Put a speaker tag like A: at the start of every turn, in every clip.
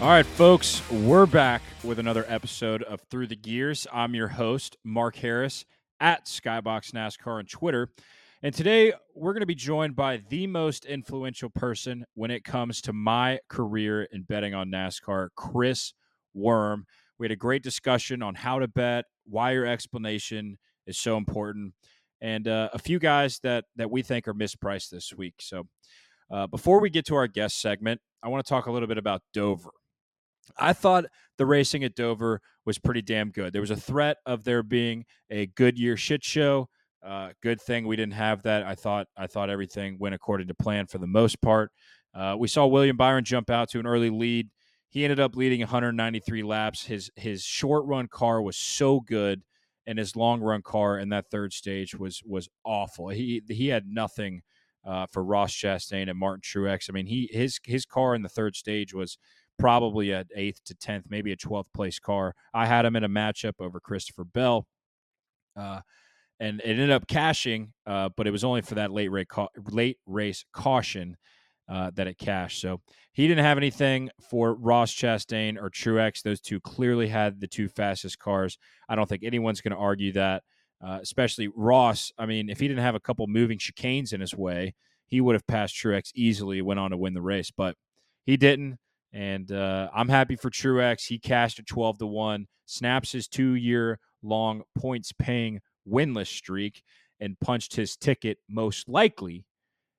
A: All right, folks, we're back with another episode of Through the Gears. I'm your host, Mark Harris at Skybox NASCAR on Twitter. And today we're going to be joined by the most influential person when it comes to my career in betting on NASCAR, Chris Worm. We had a great discussion on how to bet, why your explanation is so important, and uh, a few guys that that we think are mispriced this week. So, uh, before we get to our guest segment, I want to talk a little bit about Dover. I thought the racing at Dover was pretty damn good. There was a threat of there being a Goodyear shit show. Uh, good thing we didn't have that. I thought I thought everything went according to plan for the most part. Uh, we saw William Byron jump out to an early lead. He ended up leading 193 laps. His his short run car was so good, and his long run car in that third stage was was awful. He he had nothing uh, for Ross Chastain and Martin Truex. I mean, he his his car in the third stage was probably at eighth to tenth, maybe a twelfth place car. I had him in a matchup over Christopher Bell, uh, and it ended up cashing, uh, but it was only for that late race ca- late race caution uh, that it cashed. So he didn't have anything for Ross Chastain or Truex. Those two clearly had the two fastest cars. I don't think anyone's going to argue that. Uh, especially Ross. I mean, if he didn't have a couple moving chicanes in his way, he would have passed Truex easily, went on to win the race, but he didn't. And uh, I'm happy for Truex. He cashed at 12 to 1, snaps his two year long points paying winless streak, and punched his ticket most likely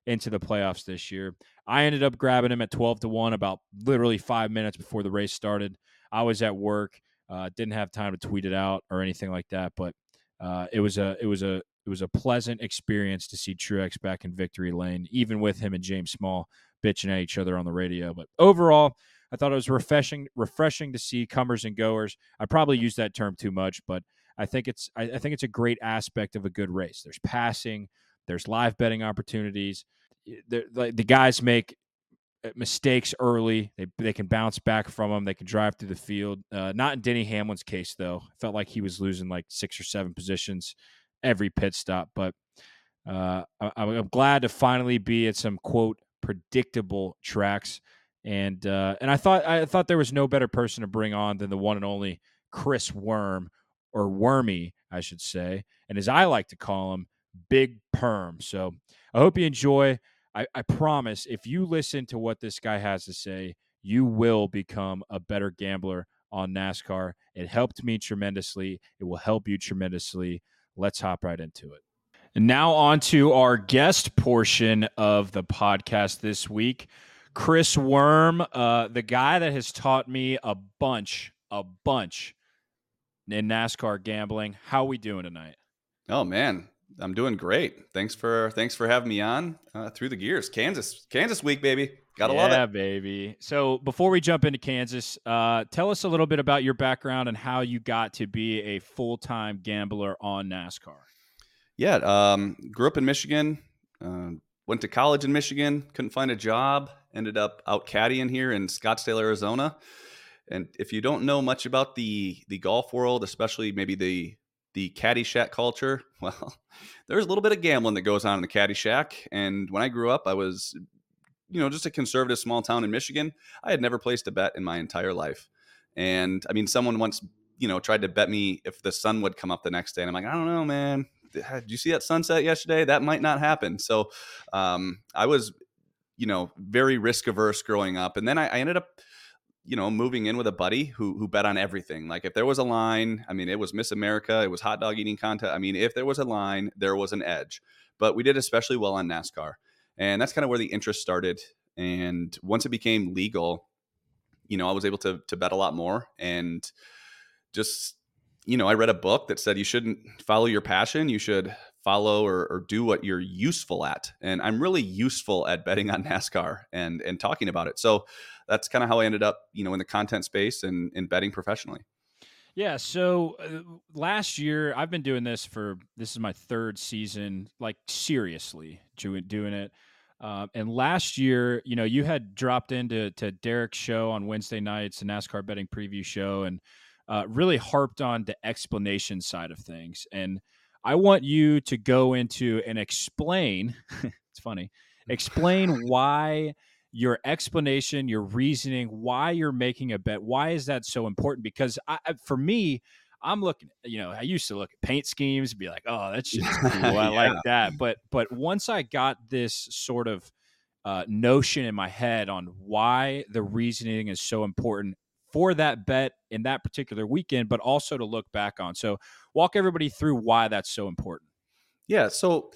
A: into the playoffs this year. I ended up grabbing him at 12 to 1 about literally five minutes before the race started. I was at work, uh, didn't have time to tweet it out or anything like that, but uh, it was a it was a it was a pleasant experience to see Truex back in victory lane, even with him and James Small bitching at each other on the radio. But overall, I thought it was refreshing refreshing to see comers and goers. I probably use that term too much, but I think it's I, I think it's a great aspect of a good race. There's passing, there's live betting opportunities. The, the guys make uh, mistakes early. They they can bounce back from them. They can drive through the field. Uh, not in Denny Hamlin's case though. felt like he was losing like six or seven positions every pit stop. But uh, I, I'm glad to finally be at some quote predictable tracks. And uh, and I thought I thought there was no better person to bring on than the one and only Chris Worm or Wormy, I should say, and as I like to call him, Big Perm. So I hope you enjoy. I, I promise if you listen to what this guy has to say, you will become a better gambler on NASCAR. It helped me tremendously. It will help you tremendously. Let's hop right into it. And now, on to our guest portion of the podcast this week. Chris Worm, uh, the guy that has taught me a bunch, a bunch in NASCAR gambling. How we doing tonight?
B: Oh man, I'm doing great. Thanks for thanks for having me on uh, through the gears. Kansas, Kansas week, baby. Gotta
A: yeah,
B: love it.
A: Yeah, baby. So before we jump into Kansas, uh, tell us a little bit about your background and how you got to be a full time gambler on NASCAR.
B: Yeah, um, grew up in Michigan. Uh, went to college in Michigan. Couldn't find a job. Ended up out caddying here in Scottsdale, Arizona. And if you don't know much about the the golf world, especially maybe the the caddy shack culture, well, there's a little bit of gambling that goes on in the caddy shack. And when I grew up, I was, you know, just a conservative small town in Michigan. I had never placed a bet in my entire life. And I mean, someone once, you know, tried to bet me if the sun would come up the next day. And I'm like, I don't know, man. Did you see that sunset yesterday? That might not happen. So um, I was, you know, very risk averse growing up. And then I, I ended up, you know, moving in with a buddy who who bet on everything. Like if there was a line, I mean, it was Miss America, it was hot dog eating contest. I mean, if there was a line, there was an edge. But we did especially well on NASCAR, and that's kind of where the interest started. And once it became legal, you know, I was able to to bet a lot more and just you know, I read a book that said you shouldn't follow your passion. You should follow or, or, do what you're useful at. And I'm really useful at betting on NASCAR and and talking about it. So that's kind of how I ended up, you know, in the content space and in betting professionally.
A: Yeah. So uh, last year, I've been doing this for this is my third season, like seriously doing it. Uh, and last year, you know, you had dropped into to Derek's show on Wednesday nights, the NASCAR betting preview show, and uh, really harped on the explanation side of things. And I want you to go into and explain. it's funny. Explain why your explanation, your reasoning, why you're making a bet. Why is that so important? Because I, for me, I'm looking, you know, I used to look at paint schemes and be like, oh, that's just cool. I yeah. like that. But but once I got this sort of uh, notion in my head on why the reasoning is so important for that bet in that particular weekend, but also to look back on. So walk everybody through why that's so important.
B: Yeah. So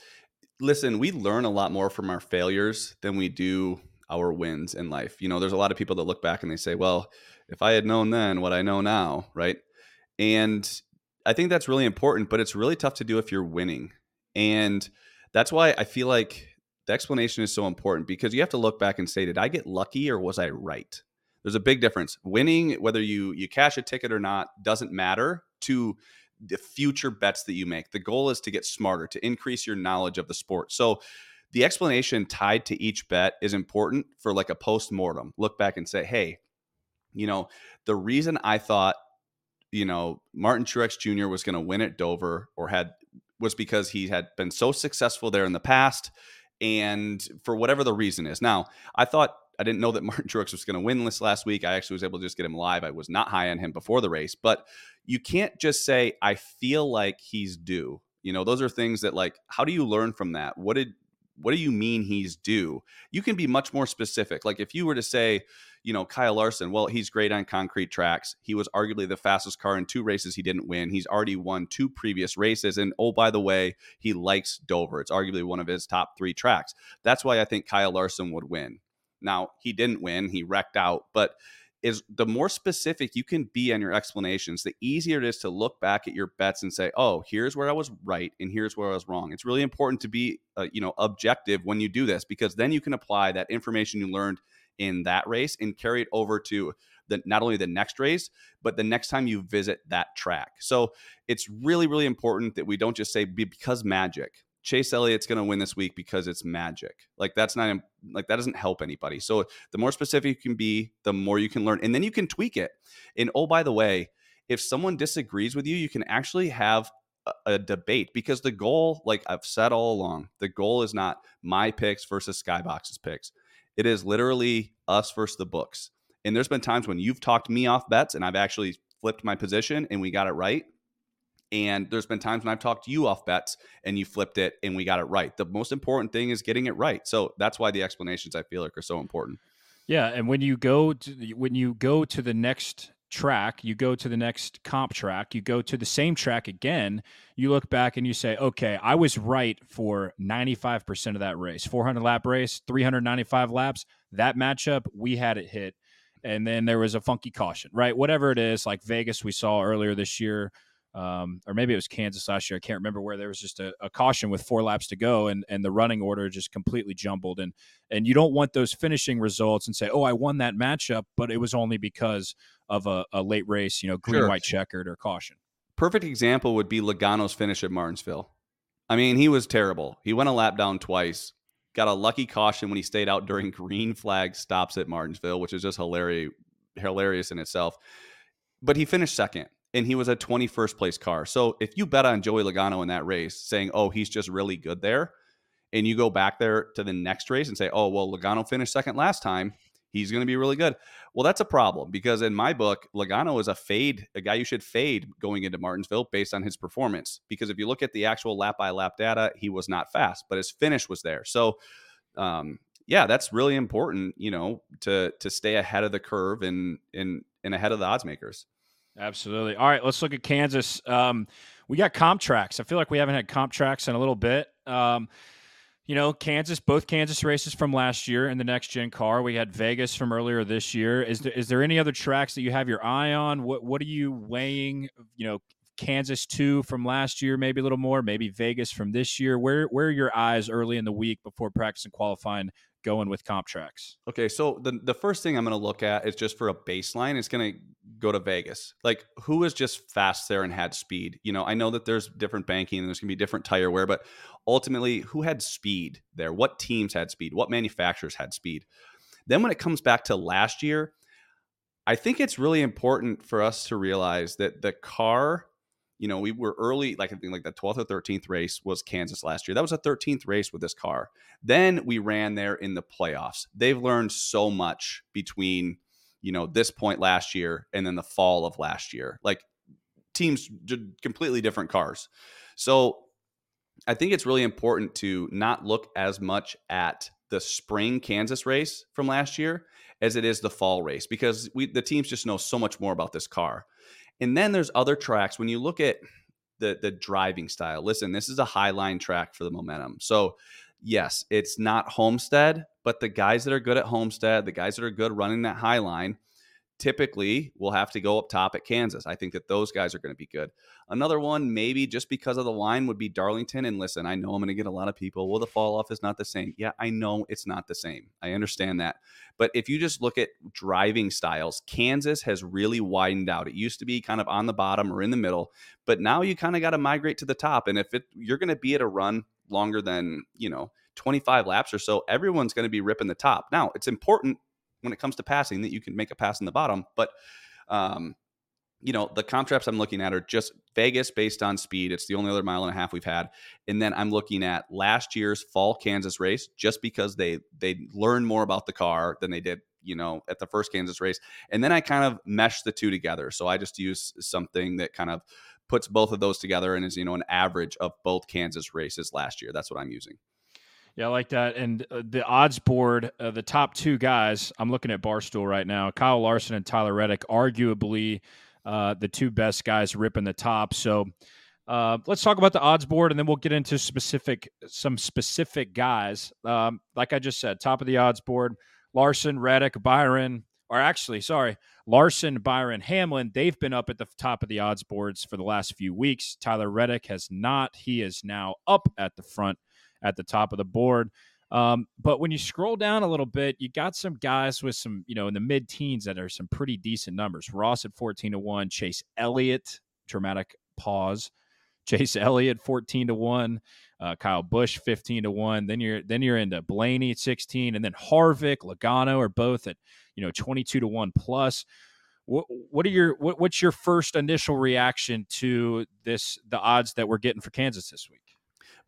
B: listen, we learn a lot more from our failures than we do our wins in life. You know, there's a lot of people that look back and they say, well, if I had known then what I know now, right? And I think that's really important, but it's really tough to do if you're winning. And that's why I feel like the explanation is so important because you have to look back and say, did I get lucky or was I right? There's a big difference. Winning, whether you you cash a ticket or not, doesn't matter to the future bets that you make. The goal is to get smarter, to increase your knowledge of the sport. So the explanation tied to each bet is important for like a post mortem. Look back and say, hey, you know, the reason I thought you know, Martin Truex Jr. was going to win at Dover or had was because he had been so successful there in the past and for whatever the reason is. Now, I thought I didn't know that Martin Truex was going to win this last week. I actually was able to just get him live. I was not high on him before the race, but you can't just say I feel like he's due. You know, those are things that like how do you learn from that? What did what do you mean he's due? You can be much more specific. Like if you were to say, you know, Kyle Larson, well, he's great on concrete tracks. He was arguably the fastest car in two races he didn't win. He's already won two previous races. And oh, by the way, he likes Dover. It's arguably one of his top three tracks. That's why I think Kyle Larson would win. Now, he didn't win, he wrecked out, but is the more specific you can be on your explanations, the easier it is to look back at your bets and say, "Oh, here's where I was right and here's where I was wrong." It's really important to be, uh, you know, objective when you do this because then you can apply that information you learned in that race and carry it over to the not only the next race, but the next time you visit that track. So it's really, really important that we don't just say because magic. Chase Elliott's going to win this week because it's magic. Like that's not like that doesn't help anybody. So the more specific you can be, the more you can learn, and then you can tweak it. And oh, by the way, if someone disagrees with you, you can actually have a, debate because the goal, like I've said all along, the goal is not my picks versus Skybox's picks. It is literally us versus the books. And there's been times when you've talked me off bets and I've actually flipped my position and we got it right. And there's been times when I've talked to you off bets and you flipped it and we got it right. The most important thing is getting it right. So that's why the explanations I feel like are so important.
A: Yeah, and when you go to when you go to the next track, you go to the next comp track, you go to the same track again, you look back and you say, okay, I was right for 95% of that race. 400 lap race, 395 laps, that matchup, we had it hit. And then there was a funky caution, right? Whatever it is, like Vegas, we saw earlier this year, um, or maybe it was Kansas last year. I can't remember where there was just a, a, caution with four laps to go, and and the running order just completely jumbled. And and you don't want those finishing results and say, oh, I won that matchup, but it was only because of a, a late race, you know, green sure. white checkered or caution.
B: Perfect example would be Logano's finish at Martinsville. I mean, he was terrible. He went a lap down twice. Got a lucky caution when he stayed out during green flag stops at Martinsville, which is just hilarious, hilarious in itself. But he finished second and he was a 21st place car. So if you bet on Joey Logano in that race, saying, oh, he's just really good there, and you go back there to the next race and say, oh, well, Logano finished second last time, he's going to be really good. Well, that's a problem because in my book, Logano is a fade, a guy you should fade going into Martinsville based on his performance. Because if you look at the actual lap by lap data, he was not fast, but his finish was there. So, um, yeah, that's really important, you know, to to stay ahead of the curve and and and ahead of the odds makers.
A: Absolutely. All right, let's look at Kansas. Um, we got comp tracks. I feel like we haven't had comp tracks in a little bit. Um, you know, Kansas, both Kansas races from last year and the next gen car. We had Vegas from earlier this year. Is there is there any other tracks that you have your eye on? What what are you weighing? You know, Kansas two from last year, maybe a little more, maybe Vegas from this year. Where where are your eyes early in the week before practice and qualifying going with comp tracks?
B: Okay, so the the first thing I'm going to look at is just for a baseline. It's going to go to Vegas. Like who is just fast there and had speed? You know, I know that there's different banking and there's going to be different tire wear, but ultimately, who had speed there? What teams had speed? What manufacturers had speed? Then when it comes back to last year, I think it's really important for us to realize that the car you know, we were early, like I think like the 12th or 13th race was Kansas last year. That was a 13th race with this car. Then we ran there in the playoffs. They've learned so much between, you know, this point last year and then the fall of last year. Like teams, did completely different cars. So I think it's really important to not look as much at the spring Kansas race from last year as it is the fall race because we the teams just know so much more about this car. And then there's other tracks when you look at the the driving style. Listen, this is a high line track for the momentum. So, yes, it's not Homestead, but the guys that are good at Homestead, the guys that are good running that high line, typically will have to go up top at Kansas. I think that those guys are going to be good. Another one, maybe just because of the line, would be Darlington. And listen, I know I'm going to get a lot of people. Well, the fall off is not the same. Yeah, I know it's not the same. I understand that. But if you just look at driving styles, Kansas has really widened out. It used to be kind of on the bottom or in the middle, but now you kind of got to migrate to the top. And if it, you're going to be at a run longer than, you know, 25 laps or so, everyone's going to be ripping the top. Now, it's important when it comes to passing that you can make a pass in the bottom. But um, you know, the comp tracks I'm looking at are just Vegas based on speed. It's the only other mile and a half we've had. And then I'm looking at last year's fall Kansas race just because they they learned more about the car than they did, you know, at the first Kansas race. And then I kind of mesh the two together. So I just use something that kind of puts both of those together and is, you know, an average of both Kansas races last year. That's what I'm using.
A: Yeah, I like that. And uh, the odds board, uh, the top two guys, I'm looking at Barstool right now Kyle Larson and Tyler Reddick, arguably uh, the two best guys ripping the top. So uh, let's talk about the odds board and then we'll get into specific some specific guys. Um, like I just said, top of the odds board Larson, Reddick, Byron, or actually, sorry, Larson, Byron, Hamlin, they've been up at the top of the odds boards for the last few weeks. Tyler Reddick has not. He is now up at the front at the top of the board. Um, but when you scroll down a little bit, you got some guys with some, you know, in the mid teens that are some pretty decent numbers. Ross at 14 to 1, Chase Elliott, dramatic pause. Chase Elliott 14 to 1, uh, Kyle Busch 15 to 1. Then you're then you're into Blaney at 16 and then Harvick, Logano are both at, you know, 22 to 1 plus. What, what are your what, what's your first initial reaction to this the odds that we're getting for Kansas this week?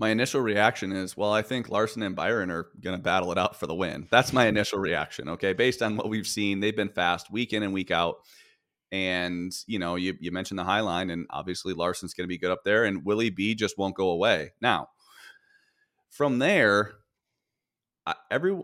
B: My initial reaction is, well, I think Larson and Byron are going to battle it out for the win. That's my initial reaction. Okay. Based on what we've seen, they've been fast week in and week out. And, you know, you, you mentioned the high line, and obviously Larson's going to be good up there, and Willie B just won't go away. Now, from there, every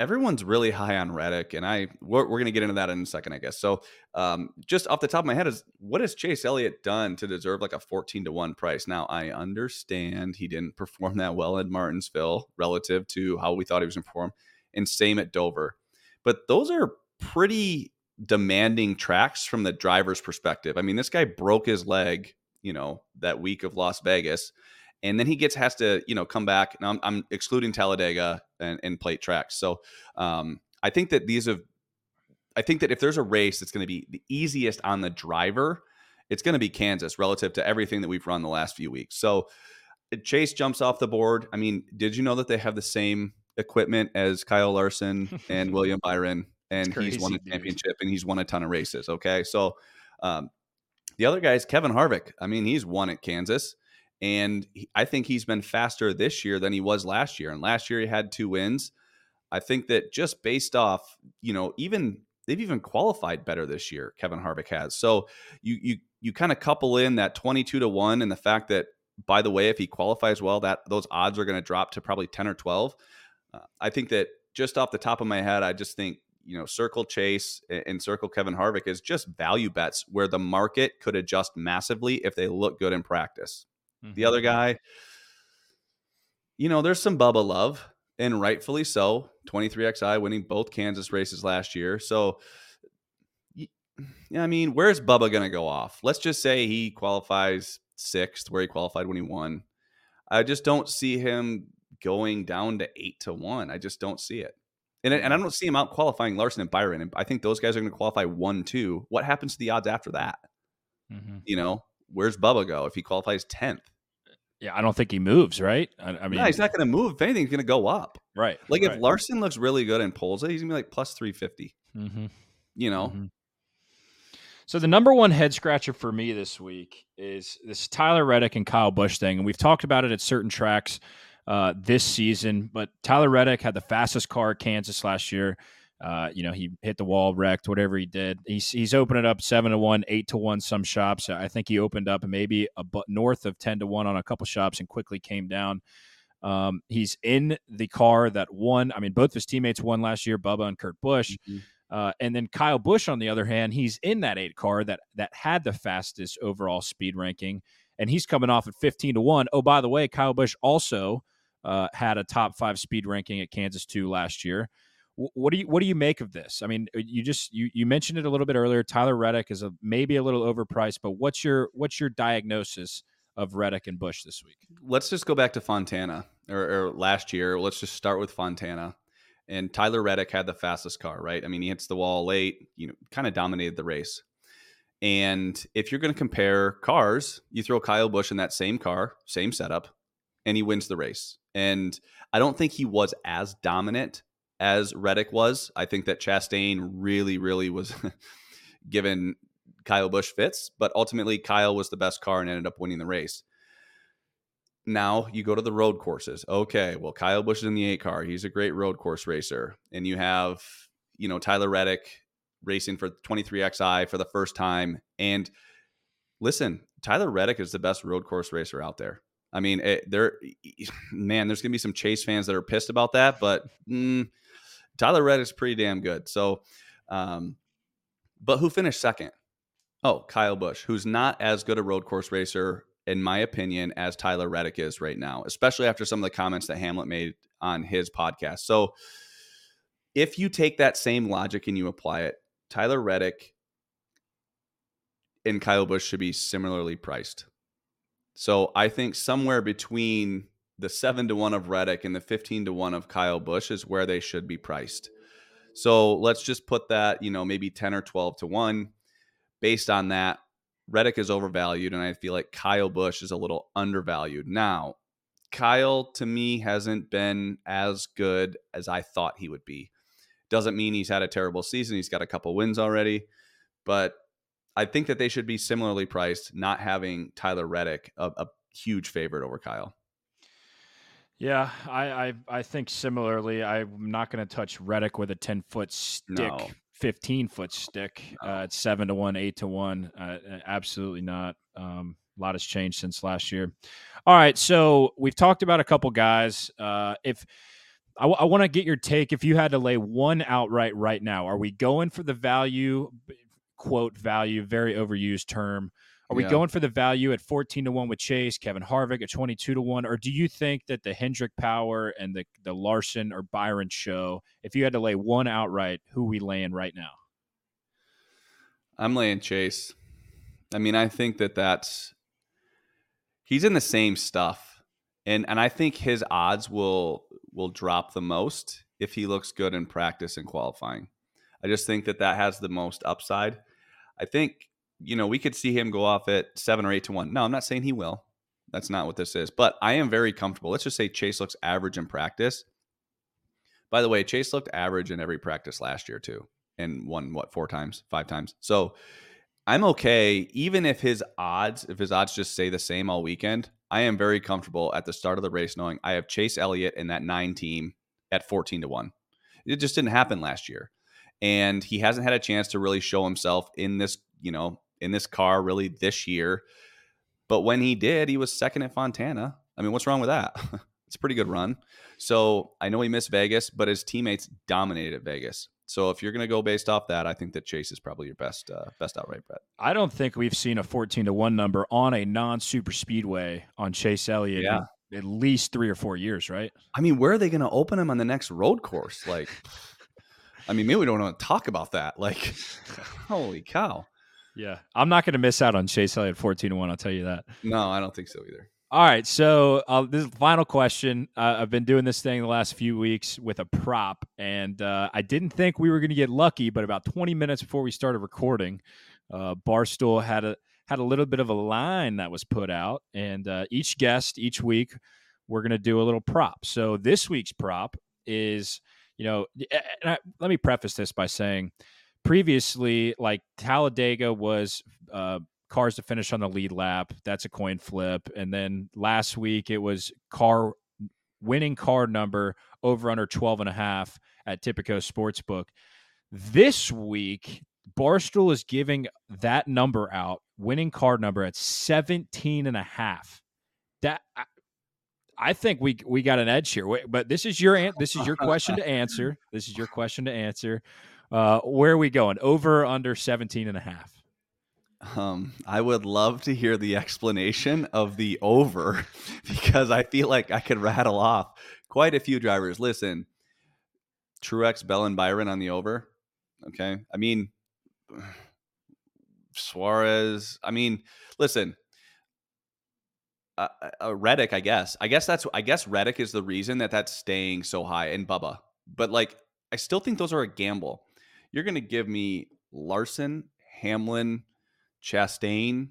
B: everyone's really high on Reddick, and I we're, we're going to get into that in a second, I guess. So, um, just off the top of my head, is what has Chase Elliott done to deserve like a fourteen to one price? Now, I understand he didn't perform that well at Martinsville relative to how we thought he was going to perform, and same at Dover, but those are pretty demanding tracks from the driver's perspective. I mean, this guy broke his leg, you know, that week of Las Vegas and then he gets has to you know come back. Now I'm, I'm excluding Talladega and, and, plate tracks. So um, I think that these have. I think that if there's a race that's going to be the easiest on the driver, it's going to be Kansas relative to everything that we've run the last few weeks. So Chase jumps off the board. I mean, did you know that they have the same equipment as Kyle Larson and William Byron? And crazy, he's won a championship dude. and he's won a ton of races. Okay. So um, the other guy is Kevin Harvick. I mean, he's won at Kansas. And I think he's been faster this year than he was last year. And last year he had two wins. I think that just based off, you know, even they've even qualified better this year. Kevin Harvick has. So you you you kind of couple in that twenty two to one and the fact that by the way, if he qualifies well, that those odds are going to drop to probably ten or twelve. Uh, I think that just off the top of my head, I just think you know circle Chase and circle Kevin Harvick is just value bets where the market could adjust massively if they look good in practice. Mm-hmm. The other guy, you know, there's some Bubba love, and rightfully so. 23XI winning both Kansas races last year. So, yeah, I mean, where's Bubba going to go off? Let's just say he qualifies sixth, where he qualified when he won. I just don't see him going down to eight to one. I just don't see it. And, and I don't see him out qualifying Larson and Byron. And I think those guys are going to qualify one, two. What happens to the odds after that? Mm-hmm. You know, where's Bubba go if he qualifies 10th?
A: Yeah, I don't think he moves, right? I, I mean,
B: no, he's not going to move. If anything, he's going to go up.
A: Right.
B: Like
A: right.
B: if Larson looks really good and pulls it, he's going to be like plus 350. Mm-hmm. You know? Mm-hmm.
A: So the number one head scratcher for me this week is this Tyler Reddick and Kyle Busch thing, and we've talked about it at certain tracks uh, this season. But Tyler Reddick had the fastest car at Kansas last year. Uh, you know, he hit the wall, wrecked, whatever he did. He's he's opened it up seven to one, eight to one. Some shops, I think he opened up maybe a but north of ten to one on a couple shops, and quickly came down. Um, he's in the car that won. I mean, both his teammates won last year, Bubba and Kurt Busch. Mm-hmm. Uh, and then Kyle Busch, on the other hand, he's in that eight car that that had the fastest overall speed ranking, and he's coming off at fifteen to one. Oh, by the way, Kyle Busch also uh, had a top five speed ranking at Kansas two last year. What do you what do you make of this? I mean, uh, you just you you mentioned it a little bit earlier. Tyler Reddick is a maybe a little overpriced, but what's your what's your diagnosis of Reddick and Busch this week?
B: Let's just go back to Fontana or, or last year. Let's just start with Fontana and Tyler Reddick had the fastest car, right? I mean, he hits the wall late, you know, kind of dominated the race. And if you're going to compare cars, you throw Kyle Busch in that same car, same setup, and he wins the race. And I don't think he was as dominant as Reddick was. I think that Chastain really, really was given Kyle Busch fits, but ultimately Kyle was the best car and ended up winning the race. Now you go to the road courses. Okay, well, Kyle Busch is in the eight car. He's a great road course racer. And you have, you know, Tyler Reddick racing for 23XI for the first time. And listen, Tyler Reddick is the best road course racer out there. I mean, it, there, man, there's going to be some Chase fans that are pissed about that, but mm, Tyler Reddick's pretty damn good. So, um, but who finished second? Oh, Kyle Busch, who's not as good a road course racer in my opinion, as Tyler Reddick is right now, especially after some of the comments that Hamlin made on his podcast. So, if you take that same logic and you apply it, Tyler Reddick and Kyle Busch should be similarly priced. So, I think somewhere between the seven to one of Reddick and the 15 to one of Kyle Busch is where they should be priced. So, let's just put that, you know, maybe 10 or 12 to one. Based on that, Reddick is overvalued, and I feel like Kyle Busch is a little undervalued. Now, Kyle to me hasn't been as good as I thought he would be. Doesn't mean he's had a terrible season. He's got a couple wins already, but I think that they should be similarly priced, not having Tyler Reddick a, a huge favorite over Kyle.
A: Yeah, I, I, I think similarly. I'm not going to touch Reddick with a ten foot stick no. 15 foot stick. Uh, it's seven to one, eight to one. Uh, absolutely not. Um, a lot has changed since last year. All right, so we've talked about a couple guys. Uh, if I, w- I want to get your take, if you had to lay one outright right now, are we going for the value? Quote value, very overused term. Are we yeah. going for the value at 14 to 1 with Chase, Kevin Harvick at 22 to 1? Or do you think that the Hendrick Power and the, the Larson or Byron show, if you had to lay one outright, who we laying right now?
B: I'm laying Chase. I mean, I think that that's he's in the same stuff. And and I think his odds will will drop the most if he looks good in practice and qualifying. I just think that that has the most upside. I think you know, we could see him go off at seven or eight to one. No, I'm not saying he will. That's not what this is. But I am very comfortable. Let's just say Chase looks average in practice. By the way, Chase looked average in every practice last year too, and won what four times, five times. So I'm okay, even if his odds, if his odds just stay the same all weekend. I am very comfortable at the start of the race knowing I have Chase Elliott in that nine team at 14 to one. It just didn't happen last year, and he hasn't had a chance to really show himself in this, you know, in this car really this year. But when he did, he was second at Fontana. I mean, what's wrong with that? it's a pretty good run. So I know he missed Vegas, but his teammates dominated at Vegas. So if you're going to go based off that, I think that Chase is probably your best uh, best outright bet.
A: I don't think we've seen a 14 to one number on a non super speedway on Chase Elliott. Yeah. at least three or four years, right?
B: I mean, where are they going to open him on the next road course? Like, I mean, maybe we don't want to talk about that. Like, holy cow!
A: Yeah, I'm not going to miss out on Chase Elliott 14 one. I'll tell you that.
B: No, I don't think so either.
A: All right, so uh, this is the final question. Uh, I've been doing this thing the last few weeks with a prop, and uh, I didn't think we were going to get lucky. But about 20 minutes before we started recording, uh, Barstool had a had a little bit of a line that was put out, and uh, each guest each week we're going to do a little prop. So this week's prop is, you know, I, let me preface this by saying previously, like Talladega was uh, cars to finish on the lead lap. That's a coin flip. And then last week it was car winning car number over under 12 and a half at Tipico Sportsbook. This week, Barstool is giving that number out, winning car number at 17 and a half. That I, I think we we got an edge here. But this is your this is your question to answer. This is your question to answer. Uh, where are we going? Over under 17 and a half.
B: Um, I would love to hear the explanation of the over because I feel like I could rattle off quite a few drivers. Listen, Truex, Bell, and Byron on the over. Okay. I mean, Suarez. I mean, listen, uh, uh, Reddick, I guess. I guess that's. I guess Reddick is the reason that that's staying so high, and Bubba. But like, I still think those are a gamble. You're going to give me Larson, Hamlin, Chastain,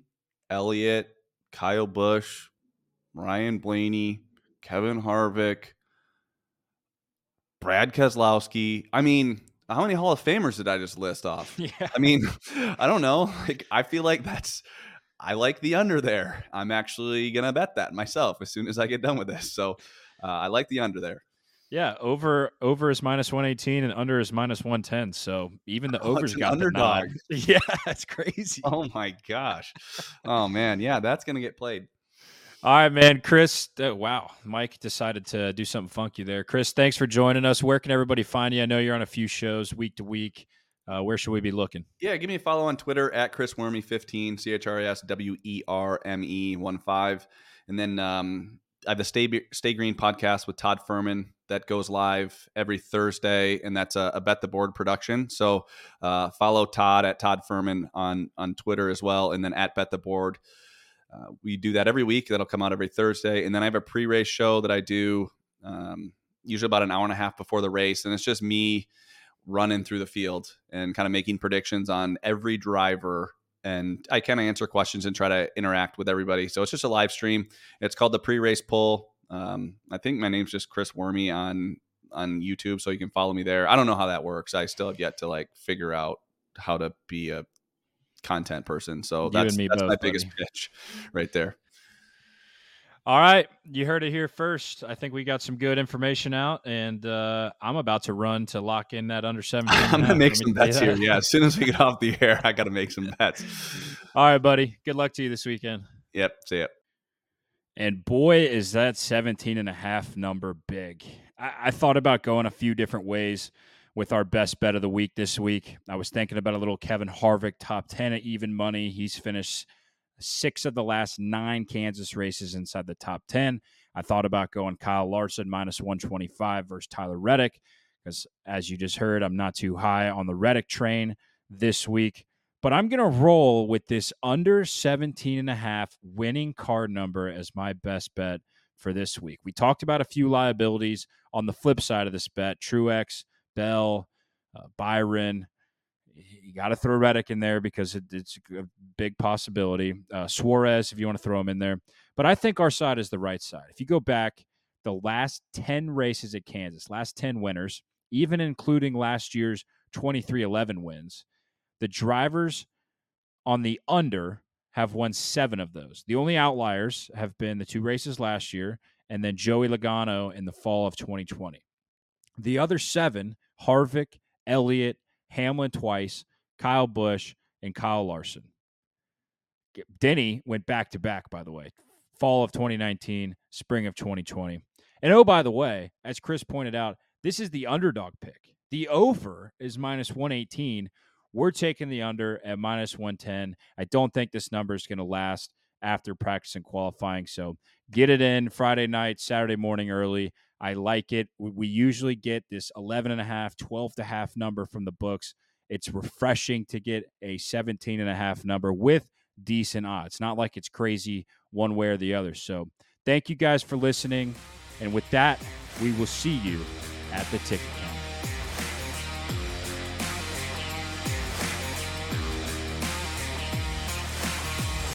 B: Elliott, Kyle Busch, Ryan Blaney, Kevin Harvick, Brad Keselowski. I mean, how many Hall of Famers did I just list off?
A: Yeah.
B: I mean, I don't know. Like, I feel like that's. I like the under there. I'm actually gonna bet that myself as soon as I get done with this. So uh, I like the under there.
A: Yeah, over over is minus one eighteen and under is minus one ten. So even the oh, overs got
B: underdog.
A: The nod. Yeah, that's crazy.
B: Oh my gosh. oh man, yeah, that's gonna get played.
A: All right, man. Chris, uh, wow. Mike decided to do something funky there. Chris, thanks for joining us. Where can everybody find you? I know you're on a few shows week to week. Uh, where should we be looking?
B: Yeah, give me a follow on Twitter at Chris Werme15, C H R S W E R M E 1 5. And then um, I have the Stay, Stay Green podcast with Todd Fuhrman that goes live every Thursday, and that's a, a Bet the Board production. So uh, follow Todd at Todd Fuhrman on on Twitter as well, and then at Bet the Board. Uh, we do that every week. That'll come out every Thursday, and then I have a pre-race show that I do um, usually about an hour and a half before the race, and it's just me running through the field and kind of making predictions on every driver and I kind of answer questions and try to interact with everybody. So it's just a live stream. It's called the pre-race pull. Um, I think my name's just Chris Wormy on on YouTube, so you can follow me there. I don't know how that works. I still have yet to like figure out how to be a content person. So you that's, that's both, my buddy. biggest pitch right there.
A: All right, you heard it here first. I think we got some good information out, and uh, I'm about to run to lock in that under 17.
B: I'm gonna make some bets here. Yeah, as soon as we get off the air, I got to make some bets.
A: All right, buddy. Good luck to you this weekend.
B: Yep. See ya.
A: And boy, is that 17 and a half number big. I, I thought about going a few different ways with our best bet of the week this week. I was thinking about a little Kevin Harvick top 10 at even money. He's finished six of the last nine Kansas races inside the top 10. I thought about going Kyle Larson minus 125 versus Tyler Reddick because, as you just heard, I'm not too high on the Reddick train this week. But I'm going to roll with this under 17 and a half winning card number as my best bet for this week. We talked about a few liabilities on the flip side of this bet Truex, Bell, uh, Byron, you got to throw Reddick in there because it, it's a big possibility. Uh, Suarez, if you want to throw him in there. But I think our side is the right side. If you go back the last 10 races at Kansas, last 10 winners, even including last year's 23XI wins, the drivers on the under have won seven of those. The only outliers have been the two races last year and then Joey Logano in the fall of 2020. The other seven, Harvick, Elliott, Hamlin twice, Kyle Busch, and Kyle Larson. Denny went back to back, by the way, fall of 2019, spring of 2020. And oh, by the way, as Chris pointed out, this is the underdog pick. The over is minus 118. We're taking the under at minus 110. I don't think this number is going to last after practice and qualifying. So get it in Friday night, Saturday morning early. I like it. We usually get this 11 and a half, 12 to half number from the books. It's refreshing to get a 17 and a half number with decent odds. Not like it's crazy one way or the other. So thank you guys for listening. And with that, we will see you at the ticket